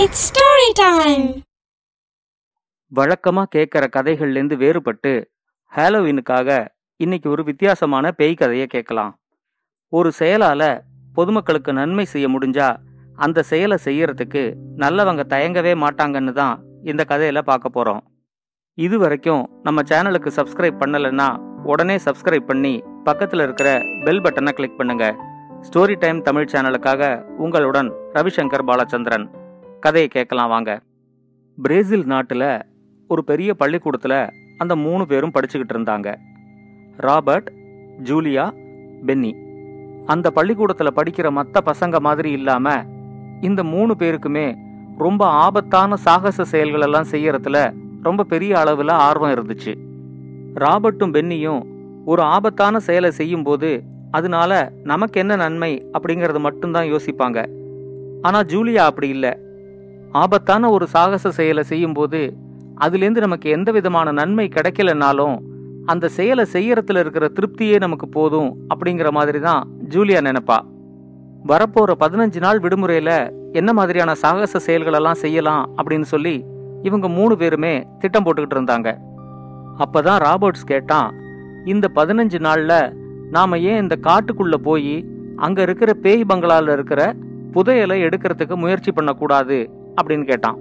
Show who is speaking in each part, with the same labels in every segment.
Speaker 1: It's story time
Speaker 2: வழக்கமா கேட்குற கதைகள்லேருந்து வேறுபட்டு ஹாலோவினுக்காக இன்னைக்கு ஒரு வித்தியாசமான பேய் கதையை கேட்கலாம். ஒரு செயலால பொதுமக்களுக்கு நன்மை செய்ய முடிஞ்சா அந்த செயலை செய்யறதுக்கு நல்லவங்க தயங்கவே மாட்டாங்கன்னு தான் இந்த கதையில பார்க்க போறோம். இது வரைக்கும் நம்ம சேனலுக்கு சப்ஸ்கிரைப் பண்ணலைன்னா உடனே சப்ஸ்கிரைப் பண்ணி பக்கத்தில் இருக்கிற பெல் பட்டனை கிளிக் பண்ணுங்க. ஸ்டோரி டைம் தமிழ் சேனலுக்காக உங்களுடன் ரவிசங்கர் பாலச்சந்திரன். கதையை கேட்கலாம் வாங்க. பிரேசில் நாட்டில் ஒரு பெரிய பள்ளிக்கூடத்தில் அந்த மூணு பேரும் படிச்சுக்கிட்டு இருந்தாங்க. Robert Julia Penny. அந்த பள்ளிக்கூடத்தில் படிக்கிற மற்ற பசங்க மாதிரி இல்லாமல் இந்த மூணு பேருக்குமே ரொம்ப ஆபத்தான சாகச செயல்களெல்லாம் செய்யறதுல ரொம்ப பெரிய அளவில் ஆர்வம் இருந்துச்சு. ராபர்ட்டும் பென்னியும் ஒரு ஆபத்தான செயலை செய்யும்போது அதனால நமக்கு என்ன நன்மை அப்படிங்கறது மட்டும்தான் யோசிப்பாங்க. ஆனால் ஜூலியா அப்படி இல்லை. ஆபத்தான ஒரு சாகச செயலை செய்யும்போது அதுலேருந்து நமக்கு எந்த விதமான நன்மை கிடைக்கலனாலும் அந்த செயலை செய்யறதுல இருக்கிற திருப்தியே நமக்கு போதும் அப்படிங்கிற மாதிரி தான் ஜூலியா நினைப்பா. வரப்போற பதினஞ்சு நாள் விடுமுறையில என்ன மாதிரியான சாகச செயல்களெல்லாம் செய்யலாம் அப்படின்னு சொல்லி இவங்க மூணு பேருமே திட்டம் போட்டுக்கிட்டு இருந்தாங்க. அப்பதான் ராபர்ட்ஸ் கேட்டான் இந்த பதினஞ்சு நாள்ல நாம ஏன் இந்த காட்டுக்குள்ள போய் அங்க இருக்கிற பேய் பங்களால இருக்கிற புதையலை எடுக்கிறதுக்கு முயற்சி பண்ணக்கூடாது? அப்படின்னு கேட்டான்.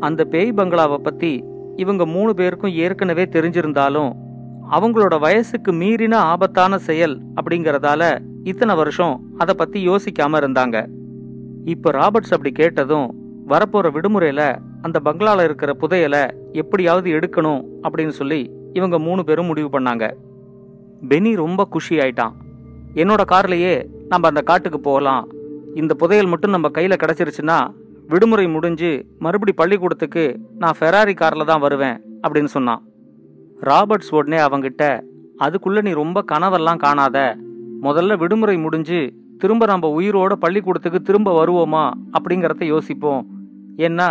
Speaker 2: அந்த பேய் பங்களாவை பத்தி இவங்க மூணு பேருக்கும் ஏற்கனவே தெரிஞ்சிருந்தாலும் அவங்களோட வயசுக்கு மீறின ஆபத்தான செயல் அப்படிங்கறதால இத்தனை வருஷம் அதை பத்தி யோசிக்காம இருந்தாங்க. இப்ப ராபர்ட்ஸ் அப்படி கேட்டதும் வரப்போற விடுமுறையில அந்த பங்களால இருக்கிற புதையலை எப்படியாவது எடுக்கணும் அப்படின்னு சொல்லி இவங்க மூணு பேரும் முடிவு பண்ணாங்க. பெனி ரொம்ப குஷி ஆயிட்டான். என்னோட கார்லயே நம்ம அந்த காட்டுக்கு போகலாம். இந்த புதையல் மட்டும் நம்ம கையில கிடைச்சிருச்சுன்னா விடுமுறை முடிஞ்சு மறுபடி பள்ளிக்கூடத்துக்கு நான் ஃபெராரி காரில் தான் வருவேன் அப்படின்னு சொன்னான். ராபர்ட்ஸ் உடனே அவங்கிட்ட அதுக்குள்ளே நீ ரொம்ப கனவெல்லாம் காணாத. முதல்ல விடுமுறை முடிஞ்சு திரும்ப நம்ம உயிரோட பள்ளிக்கூடத்துக்கு திரும்ப வருவோமா? அப்படிங்கிறத யோசிப்போம். ஏன்னா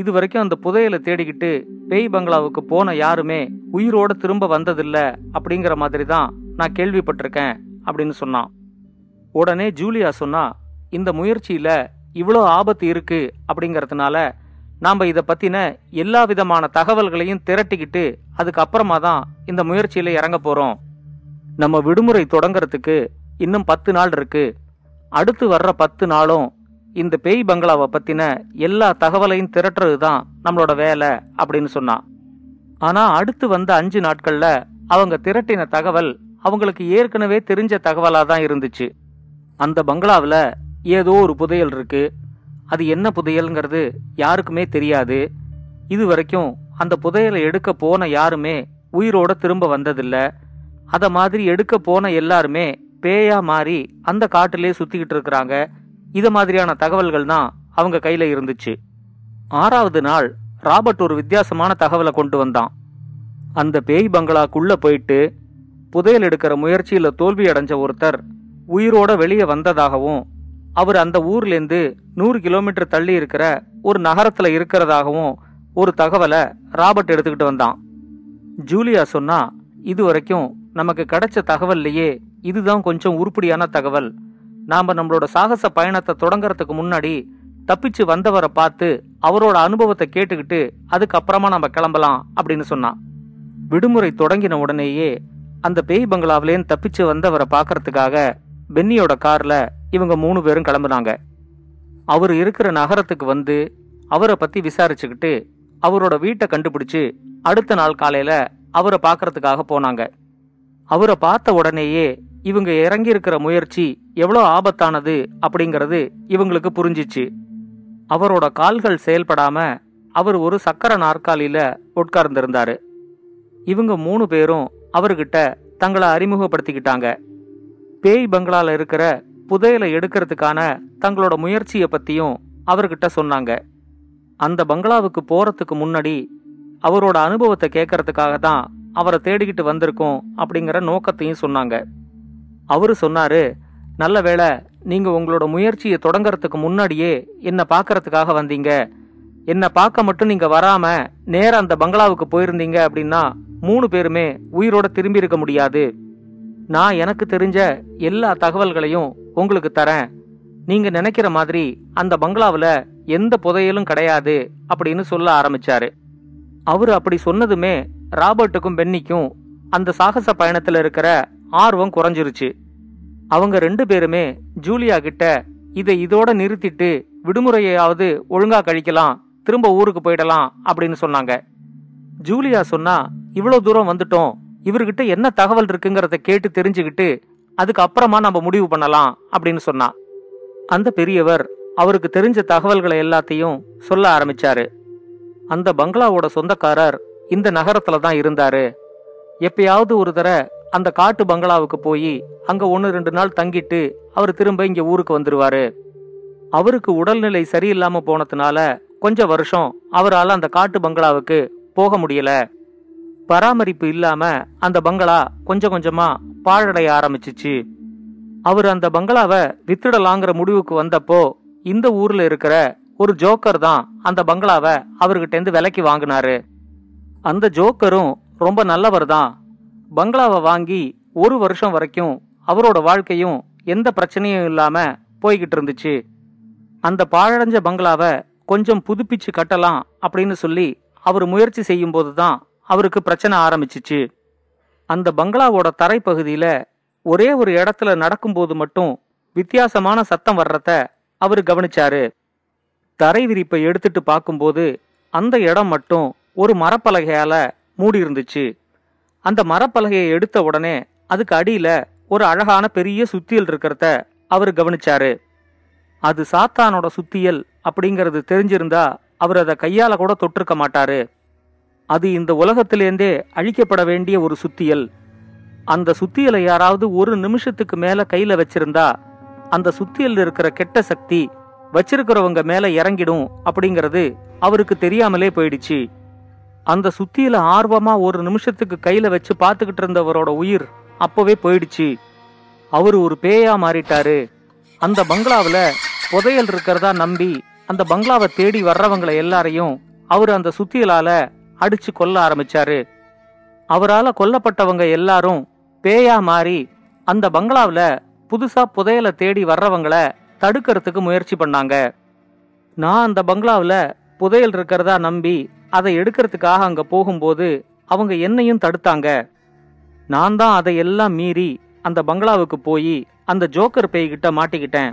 Speaker 2: இது வரைக்கும் அந்த புதையலை தேடிக்கிட்டு பேய் பங்களாவுக்கு போன யாருமே உயிரோட திரும்ப வந்ததில்லை அப்படிங்கிற மாதிரி தான் நான் கேள்விப்பட்டிருக்கேன் அப்படின்னு சொன்னான். உடனே ஜூலியா சொன்னா இந்த முயற்சியில இவ்வளோ ஆபத்து இருக்கு அப்படிங்கிறதுனால நாம் இதை பற்றின எல்லா விதமான தகவல்களையும் திரட்டிக்கிட்டு அதுக்கப்புறமா தான் இந்த முயற்சியில் இறங்க போகிறோம் நம்ம விடுமுறை தொடங்கிறதுக்கு இன்னும் பத்து நாள் இருக்கு. அடுத்து வர்ற பத்து நாளும் இந்த பேய் பங்களாவை பற்றின எல்லா தகவலையும் திரட்டுறது தான் நம்மளோட வேலை அப்படின்னு சொன்னான். ஆனால் அடுத்து வந்த அஞ்சு நாட்களில் அவங்க திரட்டின தகவல் அவங்களுக்கு ஏற்கனவே தெரிஞ்ச தகவலாக தான் இருந்துச்சு. அந்த பங்களாவில் ஏதோ ஒரு புதையல் இருக்கு. அது என்ன புதையல்ங்கிறது யாருக்குமே தெரியாது. இது வரைக்கும் அந்த புதையலை எடுக்க போன யாருமே உயிரோட திரும்ப வந்ததில்ல. அதை மாதிரி எடுக்க போன எல்லாருமே பேயா மாறி அந்த காட்டிலே சுத்திக்கிட்டு இருக்கிறாங்க. இது மாதிரியான தகவல்கள் தான் அவங்க கையில இருந்துச்சு. ஆறாவது நாள் ராபர்ட் ஒரு வித்தியாசமான தகவலை கொண்டு வந்தான். அந்த பேய் பங்களாக்குள்ள போயிட்டு புதையல் எடுக்கிற முயற்சியில தோல்வி அடைஞ்ச ஒருத்தர் உயிரோட வெளியே வந்ததாகவும் அவர் அந்த ஊர்லேருந்து நூறு கிலோமீட்டர் தள்ளி இருக்கிற ஒரு நகரத்தில் இருக்கிறதாகவும் ஒரு தகவலை ராபர்ட் எடுத்துக்கிட்டு வந்தான். ஜூலியா சொன்னா இது வரைக்கும் நமக்கு கிடைச்ச தகவல்லையே இதுதான் கொஞ்சம் உருப்படியான தகவல். நாம் நம்மளோட சாகச பயணத்தை தொடங்குறதுக்கு முன்னாடி தப்பிச்சு வந்தவரை பார்த்து அவரோட அனுபவத்தை கேட்டுக்கிட்டு அதுக்கப்புறமா நம்ம கிளம்பலாம் அப்படின்னு சொன்னான். விடுமுறை தொடங்கின உடனேயே அந்த பேய் பங்களாவிலேருந்து தப்பிச்சு வந்தவரை பார்க்கறதுக்காக பென்னியோட கார்ல இவங்க மூணு பேரும் கிளம்புனாங்க. அவர் இருக்கிற நகரத்துக்கு வந்து அவரை பத்தி விசாரிச்சுக்கிட்டு அவரோட வீட்டை கண்டுபிடிச்சு அடுத்த நாள் காலையில அவரை பார்க்கறதுக்காக போனாங்க. அவரை பார்த்த உடனேயே இவங்க இறங்கி இருக்கிற முயற்சி எவ்வளோ ஆபத்தானது அப்படிங்கிறது இவங்களுக்கு புரிஞ்சிச்சு. அவரோட கால்கள் செயல்படாம அவர் ஒரு சக்கர நாற்காலியில உட்கார்ந்திருந்தாரு. இவங்க மூணு பேரும் அவர்கிட்ட தங்களை அறிமுகப்படுத்திக்கிட்டாங்க. பேய் பங்களால இருக்கிற புதையலை எடுக்கிறதுக்கான தங்களோட முயற்சியை பற்றியும் அவர்கிட்ட சொன்னாங்க. அந்த பங்களாவுக்கு போகிறதுக்கு முன்னாடி அவரோட அனுபவத்தை கேட்கறதுக்காக தான் அவரை தேடிக்கிட்டு வந்திருக்கோம் அப்படிங்கிற நோக்கத்தையும் சொன்னாங்க. அவரு சொன்னாரு நல்ல வேளை நீங்கள் உங்களோட முயற்சியை தொடங்கிறதுக்கு முன்னாடியே என்னை பார்க்கறதுக்காக வந்தீங்க. என்னை பார்க்க மட்டும் நீங்கள் வராமல் நேராக அந்த பங்களாவுக்கு போயிருந்தீங்க அப்படின்னா மூணு பேருமே உயிரோட திரும்பி இருக்க முடியாது. நான் எனக்கு தெரிஞ்ச எல்லா தகவல்களையும் உங்களுக்கு தரேன். நீங்க நினைக்கிற மாதிரி அந்த பங்களாவில் எந்த புதையலும் கிடையாது அப்படின்னு சொல்ல ஆரம்பிச்சாரு. அவர் அப்படி சொன்னதுமே ராபர்ட்டுக்கும் பென்னிக்கும் அந்த சாகச பயணத்தில் இருக்கிற ஆர்வம் குறைஞ்சிருச்சு. அவங்க ரெண்டு பேருமே ஜூலியா கிட்ட இதை இதோட நிறுத்திட்டு விடுமுறையாவது ஒழுங்கா கழிக்கலாம் திரும்ப ஊருக்கு போயிடலாம் அப்படின்னு சொன்னாங்க. ஜூலியா சொன்னா இவ்வளோ தூரம் வந்துட்டோம் இவர்கிட்ட என்ன தகவல் இருக்குங்கிறத கேட்டு தெரிஞ்சுக்கிட்டு அதுக்கு அப்புறமா நம்ம முடிவு பண்ணலாம் அப்படின்னு சொன்னா. அந்த பெரியவர் அவருக்கு தெரிஞ்ச தகவல்களை எல்லாத்தையும் சொல்ல ஆரம்பிச்சாரு. அந்த பங்களாவோட சொந்தக்காரர் இந்த நகரத்துல தான் இருந்தாரு. எப்பயாவது ஒரு தர அந்த காட்டு பங்களாவுக்கு போய் அங்க ஒன்று ரெண்டு நாள் தங்கிட்டு அவர் திரும்ப இங்க ஊருக்கு வந்துருவாரு. அவருக்கு உடல்நிலை சரியில்லாம போனதுனால கொஞ்ச வருஷம் அவரால் அந்த காட்டு பங்களாவுக்கு போக முடியல. பராமரிப்பு இல்லாம அந்த பங்களா கொஞ்சம் கொஞ்சமா பாழடைய ஆரம்பிச்சிச்சு. அவர் அந்த பங்களாவை வித்துடலாங்கிற முடிவுக்கு வந்தப்போ இந்த ஊர்ல இருக்கிற ஒரு ஜோக்கர் தான் அந்த பங்களாவை அவர்கிட்ட இருந்து விலைக்கு வாங்கினாரு. அந்த ஜோக்கரும் ரொம்ப நல்லவர் தான். பங்களாவை வாங்கி ஒரு வருஷம் வரைக்கும் அவரோட வாழ்க்கையும் எந்த பிரச்சனையும் இல்லாம போய்கிட்டு இருந்துச்சு. அந்த பாழடைஞ்ச பங்களாவை கொஞ்சம் புதுப்பிச்சு கட்டலாம் அப்படின்னு சொல்லி அவர் முயற்சி செய்யும் போதுதான் அவருக்கு பிரச்சனை ஆரம்பிச்சிச்சு. அந்த பங்களாவோட தரைப்பகுதியில ஒரே ஒரு இடத்துல நடக்கும்போது மட்டும் வித்தியாசமான சத்தம் வர்றத அவர் கவனிச்சாரு. தரை விரிப்பை எடுத்துட்டு பார்க்கும்போது அந்த இடம் மட்டும் ஒரு மரப்பலகையால மூடி இருந்துச்சு. அந்த மரப்பலகையை எடுத்த உடனே அதுக்கு அடியில ஒரு அழகான பெரிய சுத்தியல் இருக்கிறத அவர் கவனிச்சாரு. அது சாத்தானோட சுத்தியல் அப்படிங்கிறது தெரிஞ்சிருந்தா அவர் அதை கையால கூட தொட்டிருக்க மாட்டாரு. அது இந்த உலகத்திலேருந்தே அழிக்கப்பட வேண்டிய ஒரு சுத்தியல். அந்த சுத்தியலை யாராவது ஒரு நிமிஷத்துக்கு மேல கையில வச்சிருந்தா அந்த சுத்தியல் இருக்கிற கெட்ட சக்தி வச்சிருக்கிறவங்க மேல இறங்கிடும் அப்படிங்கிறது அவருக்கு தெரியாமலே போயிடுச்சு. அந்த சுத்தியில ஆர்வமா ஒரு நிமிஷத்துக்கு கையில வச்சு பார்த்துக்கிட்டு இருந்தவரோட உயிர் அப்பவே போயிடுச்சு. அவர் ஒரு பேயா மாறிட்டாரு. அந்த பங்களாவில் புதையல் இருக்கிறதா நம்பி அந்த பங்களாவை தேடி வர்றவங்களை எல்லாரையும் அவர் அந்த சுத்தியலால அடிச்சு கொல்ல ஆரம்பிச்சாரு. அவரால கொல்லப்பட்டவங்க எல்லாரும் பேயா மாறி அந்த பங்களாவில் புதுசா புதையலை தேடி வர்றவங்களை தடுக்கிறதுக்கு முயற்சி பண்ணாங்க. நான் அந்த பங்களாவில் புதையல் இருக்கிறதா நம்பி அதை எடுக்கிறதுக்காக அங்க போகும்போது அவங்க என்னையும் தடுத்தாங்க. நான் தான் அதை எல்லாம் மீறி அந்த பங்களாவுக்கு போய் அந்த ஜோக்கர் பேய்கிட்ட மாட்டிக்கிட்டேன்.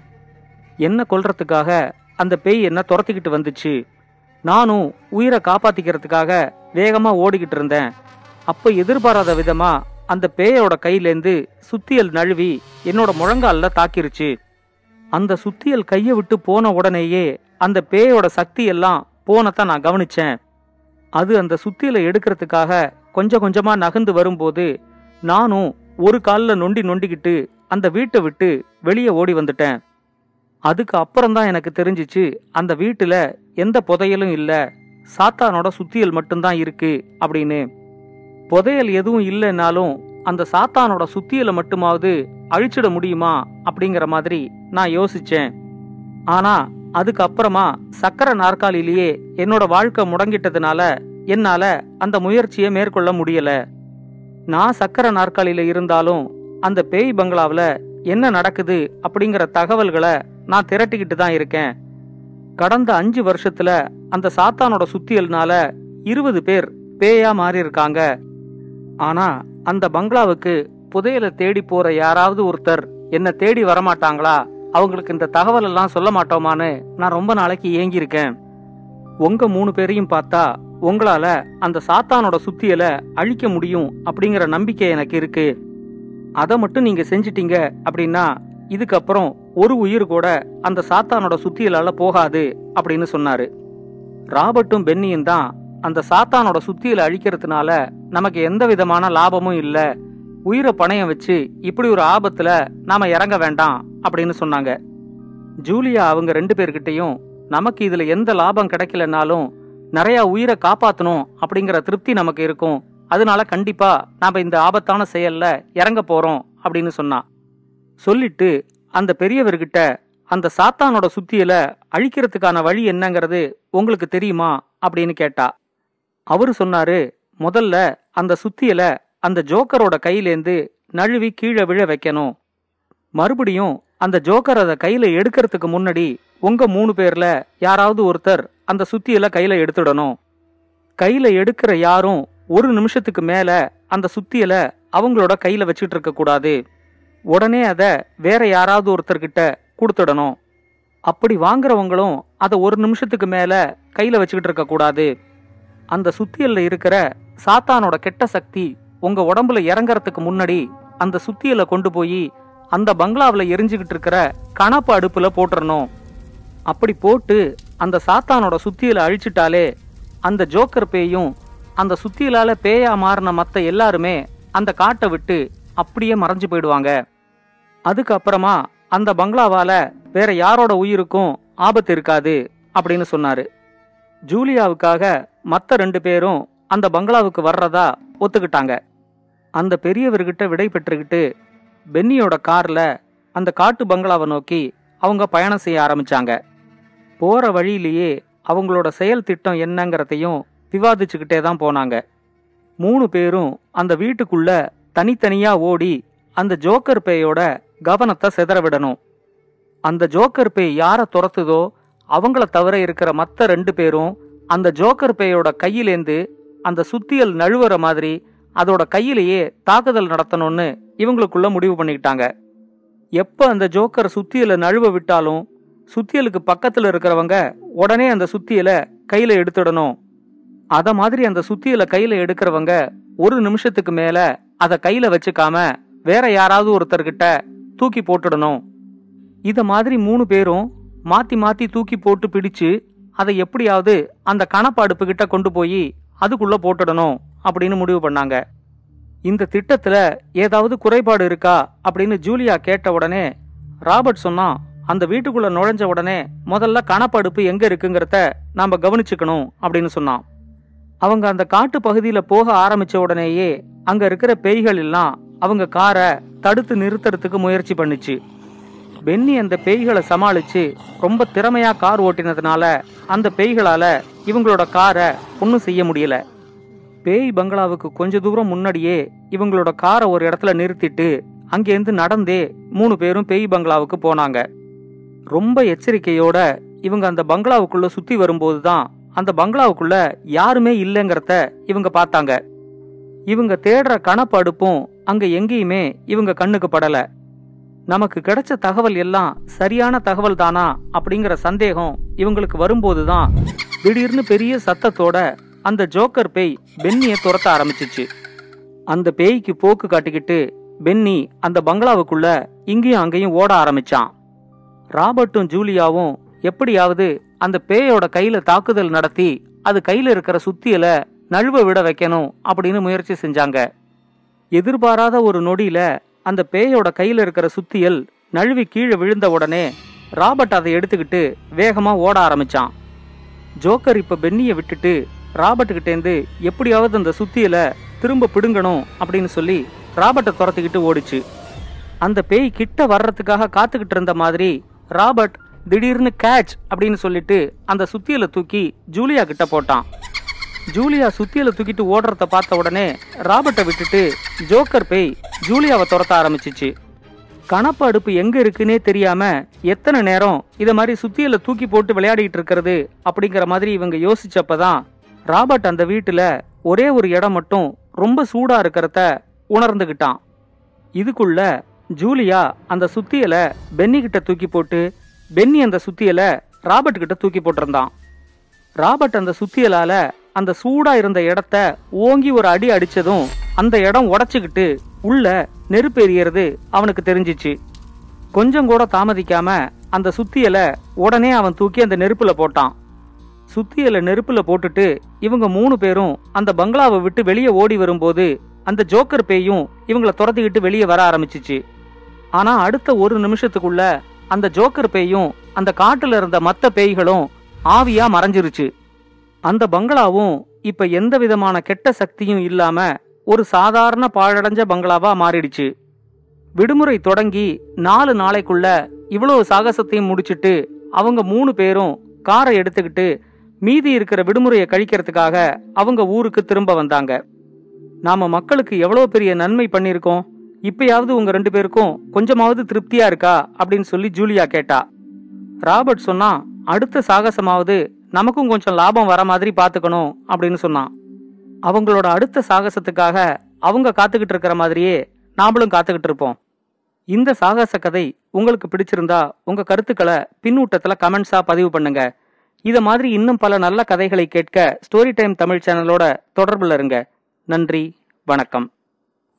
Speaker 2: என்ன கொல்றதுக்காக அந்த பேய் என்ன துரத்திக்கிட்டு வந்துச்சு? நானும் உயிரை காப்பாத்திக்கிறதுக்காக வேகமா ஓடிக்கிட்டு இருந்தேன். அப்ப எதிர்பாராத விதமா அந்த பேயோட கையிலேந்து சுத்தியல் நழுவி என்னோட முழங்கால தாக்கிருச்சு. அந்த சுத்தியல் கையை விட்டு போன உடனேயே அந்த பேயோட சக்தி எல்லாம் போனத்தான் நான் கவனிச்சேன். அது அந்த சுத்தியலை எடுக்கிறதுக்காக கொஞ்சம் கொஞ்சமா நகர்ந்து வரும்போது நானும் ஒரு காலில் நொண்டி நொண்டிக்கிட்டு அந்த வீட்டை விட்டு வெளியே ஓடி வந்துட்டேன். அதுக்கு அப்புறம்தான் எனக்கு தெரிஞ்சிச்சு அந்த வீட்டுல எந்த புதையலும் இல்ல. சாத்தானோட சுத்தியல் மட்டும்தான் இருக்கு அப்படின்னு. புதையல் எதுவும் இல்லைன்னாலும் அந்த சாத்தானோட சுத்தியலை மட்டுமாவது அழிச்சிட முடியுமா அப்படிங்கிற மாதிரி நான் யோசிச்சேன். ஆனா அதுக்கப்புறமா சக்கர நாற்காலிலேயே என்னோட வாழ்க்கை முடங்கிட்டதுனால என்னால அந்த முயற்சியை மேற்கொள்ள முடியல. நான் சக்கர நாற்காலியில இருந்தாலும் அந்த பேய் பங்களாவில் என்ன நடக்குது அப்படிங்கிற தகவல்களை நான் திரட்டிக்கிட்டு தான் இருக்கேன். கடந்த அஞ்சு வருஷத்துல அந்த சாத்தானோட சுத்தியல்னால இருபது பேர் பேயா மாறி இருக்காங்க ஆனா அந்த பங்களாவுக்கு புதையலை தேடி போற யாராவது ஒருத்தர் என்ன தேடி வரமாட்டாங்களா? அவங்களுக்கு இந்த தகவல் எல்லாம் சொல்ல மாட்டோமான்னு நான் ரொம்ப நாளைக்கு ஏங்கியிருக்கேன். உங்க மூணு பேரையும் பார்த்தா உங்களால அந்த சாத்தானோட சுத்தியலை அழிக்க முடியும் அப்படிங்கிற நம்பிக்கை எனக்கு இருக்கு. அதை மட்டும் நீங்க செஞ்சிட்டீங்க அப்படின்னா இதுக்கப்புறம் ஒரு உயிர் கூட அந்த சாத்தானோட சுத்தியலால போகாது அப்படின்னு சொன்னாரு. ராபர்ட்டும் பென்னியும் தான் அந்த சாத்தானோட சுத்தியில அழிக்கிறதுனால நமக்கு எந்த விதமான லாபமும் இல்ல. உயிரை பணையம் வச்சு இப்படி ஒரு ஆபத்துல நாம இறங்க வேண்டாம் அப்படின்னு சொன்னாங்க. ஜூலியா அவங்க ரெண்டு பேர்கிட்டையும் நமக்கு இதுல எந்த லாபம் கிடைக்கலனாலும் நிறைய உயிரை காப்பாத்தணும் அப்படிங்கிற திருப்தி நமக்கு இருக்கும் அதனால கண்டிப்பா நாம இந்த ஆபத்தான செயல்ல இறங்க போறோம் அப்படின்னு சொன்னான் சொல்லிட்டு அந்த பெரியவர்கிட்ட அந்த சாத்தானோட சுத்தியில அழிக்கிறதுக்கான வழி என்னங்கிறது உங்களுக்கு தெரியுமா அப்படின்னு கேட்டா. அவரு சொன்னாரு முதல்ல அந்த சுத்தியில அந்த ஜோக்கரோட கையிலேந்து நழுவி கீழே விழ வைக்கணும். மறுபடியும் அந்த ஜோக்கர் அதை கையில எடுக்கிறதுக்கு முன்னாடி உங்க மூணு பேர்ல யாராவது ஒருத்தர் அந்த சுத்தியில கையில எடுத்துடணும். கையில எடுக்கிற யாரும் ஒரு நிமிஷத்துக்கு மேல அந்த சுத்தியலை அவங்களோட கையில வச்சுட்டு இருக்க கூடாது. உடனே அதை வேற யாராவது ஒருத்தர்கிட்ட கொடுத்துடணும். அப்படி வாங்குறவங்களும் அதை ஒரு நிமிஷத்துக்கு மேல கையில வச்சுக்கிட்டு இருக்க கூடாது. அந்த சுத்தியல்ல இருக்கிற சாத்தானோட கெட்ட சக்தி உங்க உடம்புல இறங்கறதுக்கு முன்னாடி அந்த சுத்தியலை கொண்டு போய் அந்த பங்களாவில் எரிஞ்சுக்கிட்டு இருக்கிற கணப்பு அடுப்புல போட்டுறணும். அப்படி போட்டு அந்த சாத்தானோட சுத்தியலை அழிச்சிட்டாலே அந்த ஜோக்கர் பேயும் அந்த சுத்தியலால பேயா மாறின மற்ற எல்லாருமே அந்த காட்டை விட்டு அப்படியே மறைஞ்சு போயிடுவாங்க. அதுக்கப்புறமா அந்த பங்களாவால வேற யாரோட உயிருக்கும் ஆபத்து இருக்காது அப்படின்னு சொன்னாரு. ஜூலியாவுக்காக மற்ற ரெண்டு பேரும் அந்த பங்களாவுக்கு வர்றதா ஒத்துக்கிட்டாங்க. அந்த பெரியவர்கிட்ட விடை பெற்றுக்கிட்டு பென்னியோட கார்ல அந்த காட்டு பங்களாவை நோக்கி அவங்க பயணம் செய்ய ஆரம்பிச்சாங்க. போற வழியிலேயே அவங்களோட செயல் திட்டம் என்னங்கிறதையும் விவாதிச்சுக்கிட்டே தான் போனாங்க. மூணு பேரும் அந்த வீட்டுக்குள்ள தனித்தனியா ஓடி அந்த ஜோக்கர் பேயோட கவனத்தை சிதற விடணும். அந்த ஜோக்கர் பேய் யாரை துரத்துதோ அவங்கள தவிர இருக்கிற மற்ற ரெண்டு பேரும் அந்த ஜோக்கர் பேயோட கையிலேந்து அந்த சுத்தியல் நழுவுற மாதிரி அதோட கையிலேயே தாக்குதல் நடத்தணும்னு இவங்களுக்குள்ள முடிவு பண்ணிக்கிட்டாங்க. எப்ப அந்த ஜோக்கர் சுத்தியலை நழுவ விட்டாலும் சுத்தியலுக்கு பக்கத்துல இருக்கிறவங்க உடனே அந்த சுத்தியலை கையில எடுத்துடணும். அத மாதிரி அந்த சுத்தியில கையில எடுக்கிறவங்க ஒரு நிமிஷத்துக்கு மேல அத கையில வச்சுக்காம வேற யாராவது ஒருத்தர்கிட்ட தூக்கி போட்டுடணும். இத மாதிரி மூணு பேரும் மாத்தி மாத்தி தூக்கி போட்டு பிடிச்சு அதை எப்படியாவது அந்த கணப்பு கிட்ட கொண்டு போய் அதுக்குள்ள போட்டுடணும் அப்படின்னு முடிவு பண்ணாங்க. இந்த திட்டத்துல ஏதாவது குறைபாடு இருக்கா அப்படின்னு ஜூலியா கேட்ட உடனே ராபர்ட் சொன்னான் அந்த வீட்டுக்குள்ள நுழைஞ்ச உடனே முதல்ல கணப்படுப்பு எங்க இருக்குங்கிறத நாம கவனிச்சுக்கணும் அப்படின்னு சொன்னான். அவங்க அந்த காட்டு பகுதியில போக ஆரம்பிச்ச உடனேயே அங்க இருக்கிற பேய்கள் எல்லாம் அவங்க காரை தடுத்து நிறுத்துறதுக்கு முயற்சி பண்ணுச்சு. பென்னி அந்த பேய்களை சமாளிச்சு ரொம்ப திறமையா கார் ஓட்டினதுனால அந்த பேய்களால இவங்களோட காரை ஒன்றும் செய்ய முடியல. பேய் பங்களாவுக்கு கொஞ்ச தூரம் முன்னாடியே இவங்களோட காரை ஒரு இடத்துல நிறுத்திட்டு அங்கேருந்து நடந்தே மூணு பேரும் பேய் பங்களாவுக்கு போனாங்க. ரொம்ப எச்சரிக்கையோட இவங்க அந்த பங்களாவுக்குள்ள சுத்தி வரும்போது தான் அந்த பங்களாவுக்குள்ள யாருமே இல்லைங்கிறத இவங்க பார்த்தாங்க. இவங்க தேடுற கணப்படுப்பும் அங்க எங்கேயுமே இவங்க கண்ணுக்கு படல. நமக்கு கிடைச்ச தகவல் எல்லாம் சரியான தகவல் தானா அப்படிங்கிற சந்தேகம் இவங்களுக்கு வரும்போதுதான் திடீர்னு பெரிய சத்தத்தோட அந்த ஜோக்கர் பேய் பென்னியை துரத்த ஆரம்பிச்சிச்சு. அந்த பேய்க்கு போக்கு காட்டிக்கிட்டு பென்னி அந்த பங்களாவுக்குள்ள இங்கேயும் அங்கேயும் ஓட ஆரம்பிச்சான். ராபர்ட்டும் ஜூலியாவும் எப்படியாவது அந்த பேயோட கையில தாக்குதல் நடத்தி அது கையில இருக்கிற சுத்தியல நழுவ விட வைக்கணும் அப்படின்னு முயற்சி செஞ்சாங்க. எதிர்பாராத ஒரு நொடியில அந்த பேயோட கையில இருக்கிற சுத்தியல் நழுவி கீழே விழுந்த உடனே ராபர்ட் அதை எடுத்துக்கிட்டு வேகமா ஓட ஆரம்பிச்சான். ஜோக்கர் இப்ப பென்னியை விட்டுட்டு ராபர்ட் கிட்டேந்து எப்படியாவது அந்த சுத்தியல திரும்ப பிடுங்கணும் அப்படின்னு சொல்லி ராபர்ட்டை துரத்துக்கிட்டு ஓடிச்சு. அந்த பேய் கிட்ட வர்றதுக்காக காத்துக்கிட்டு இருந்த மாதிரி ராபர்ட் திடீர்னு கேட்ச் அப்படின்னு சொல்லிட்டு அந்த சுத்தியலை தூக்கி ஜூலியா கிட்ட போட்டான். ஜூலியா சுத்தியலை தூக்கிட்டு ஓடுறத பார்த்த உடனே ராபர்ட்டை விட்டுட்டு ஜோக்கர் பேய் ஜூலியாவை துரத்த ஆரம்பிச்சிச்சு. கணப்பு அடுப்பு எங்க இருக்குன்னே தெரியாம எத்தனை நேரம் இத மாதிரி சுத்தியலை தூக்கி போட்டு விளையாடிட்டு இருக்கிறது அப்படிங்கிற மாதிரி இவங்க யோசிச்சப்பதான் ராபர்ட் அந்த வீட்டுல ஒரே ஒரு இடம் மட்டும் ரொம்ப சூடா இருக்கிறத உணர்ந்துகிட்டான். இதுக்குள்ள ஜூலியா அந்த சுத்தியலை பென்னி கிட்ட தூக்கி போட்டு பென்னி அந்த சுத்தியலை ராபர்ட் கிட்ட தூக்கி போட்டிருந்தான். ராபர்ட் அந்த சுத்தியலால அந்த சூடா இருந்த இடத்த ஓங்கி ஒரு அடி அடிச்சதும் அந்த இடம் உடச்சுக்கிட்டு உள்ள நெருப்பு எரியறது அவனுக்கு தெரிஞ்சிச்சு. கொஞ்சம் கூட தாமதிக்காம அந்த சுத்தியலை உடனே அவன் தூக்கி அந்த நெருப்புல போட்டான். சுத்தியலை நெருப்புல போட்டுட்டு இவங்க மூணு பேரும் அந்த பங்களாவை விட்டு வெளியே ஓடி வரும்போது அந்த ஜோக்கர் பேயும் இவங்கள துரத்திக்கிட்டு வெளியே வர ஆரம்பிச்சிச்சு. ஆனா அடுத்த ஒரு நிமிஷத்துக்குள்ள அந்த ஜோக்கர் பேயும் அந்த காட்டுல இருந்த மத்த பேய்களும் ஆவியா மறைஞ்சிருச்சு. அந்த பங்களாவும் இப்ப எந்த விதமான கெட்ட சக்தியும் இல்லாம ஒரு சாதாரண பாழடைஞ்ச பங்களாவா மாறிடுச்சு. விடுமுறை தொடங்கி நாலு நாளைக்குள்ள இவ்வளவு சாகசத்தையும் முடிச்சிட்டு அவங்க மூணு பேரும் காரை எடுத்துக்கிட்டு மீதி இருக்கிற விடுமுறையை கழிக்கிறதுக்காக அவங்க ஊருக்கு திரும்ப வந்தாங்க. நாம மக்களுக்கு எவ்வளவு பெரிய நன்மை பண்ணியிருக்கோம்? இப்பயாவது உங்க ரெண்டு பேருக்கும் கொஞ்சமாவது திருப்தியா இருக்கா அப்படின்னு சொல்லி ஜூலியா கேட்டா. ராபர்ட் சொன்னா அடுத்த சாகசமாவது நமக்கும் கொஞ்சம் லாபம் வர மாதிரி பாத்துக்கணும் அப்படின்னு சொன்னான். அவங்களோட அடுத்த சாகசத்துக்காக அவங்க காத்துக்கிட்டு இருக்கிற மாதிரியே நாமளும் காத்துக்கிட்டு இருப்போம். இந்த சாகச கதை உங்களுக்கு பிடிச்சிருந்தா உங்க கருத்துக்களை பின்னூட்டத்துல கமெண்ட்ஸா பதிவு பண்ணுங்க. இத மாதிரி இன்னும் பல நல்ல கதைகளை கேட்க ஸ்டோரி டைம் தமிழ் சேனலோட தொடர்புல இருங்க. நன்றி வணக்கம்.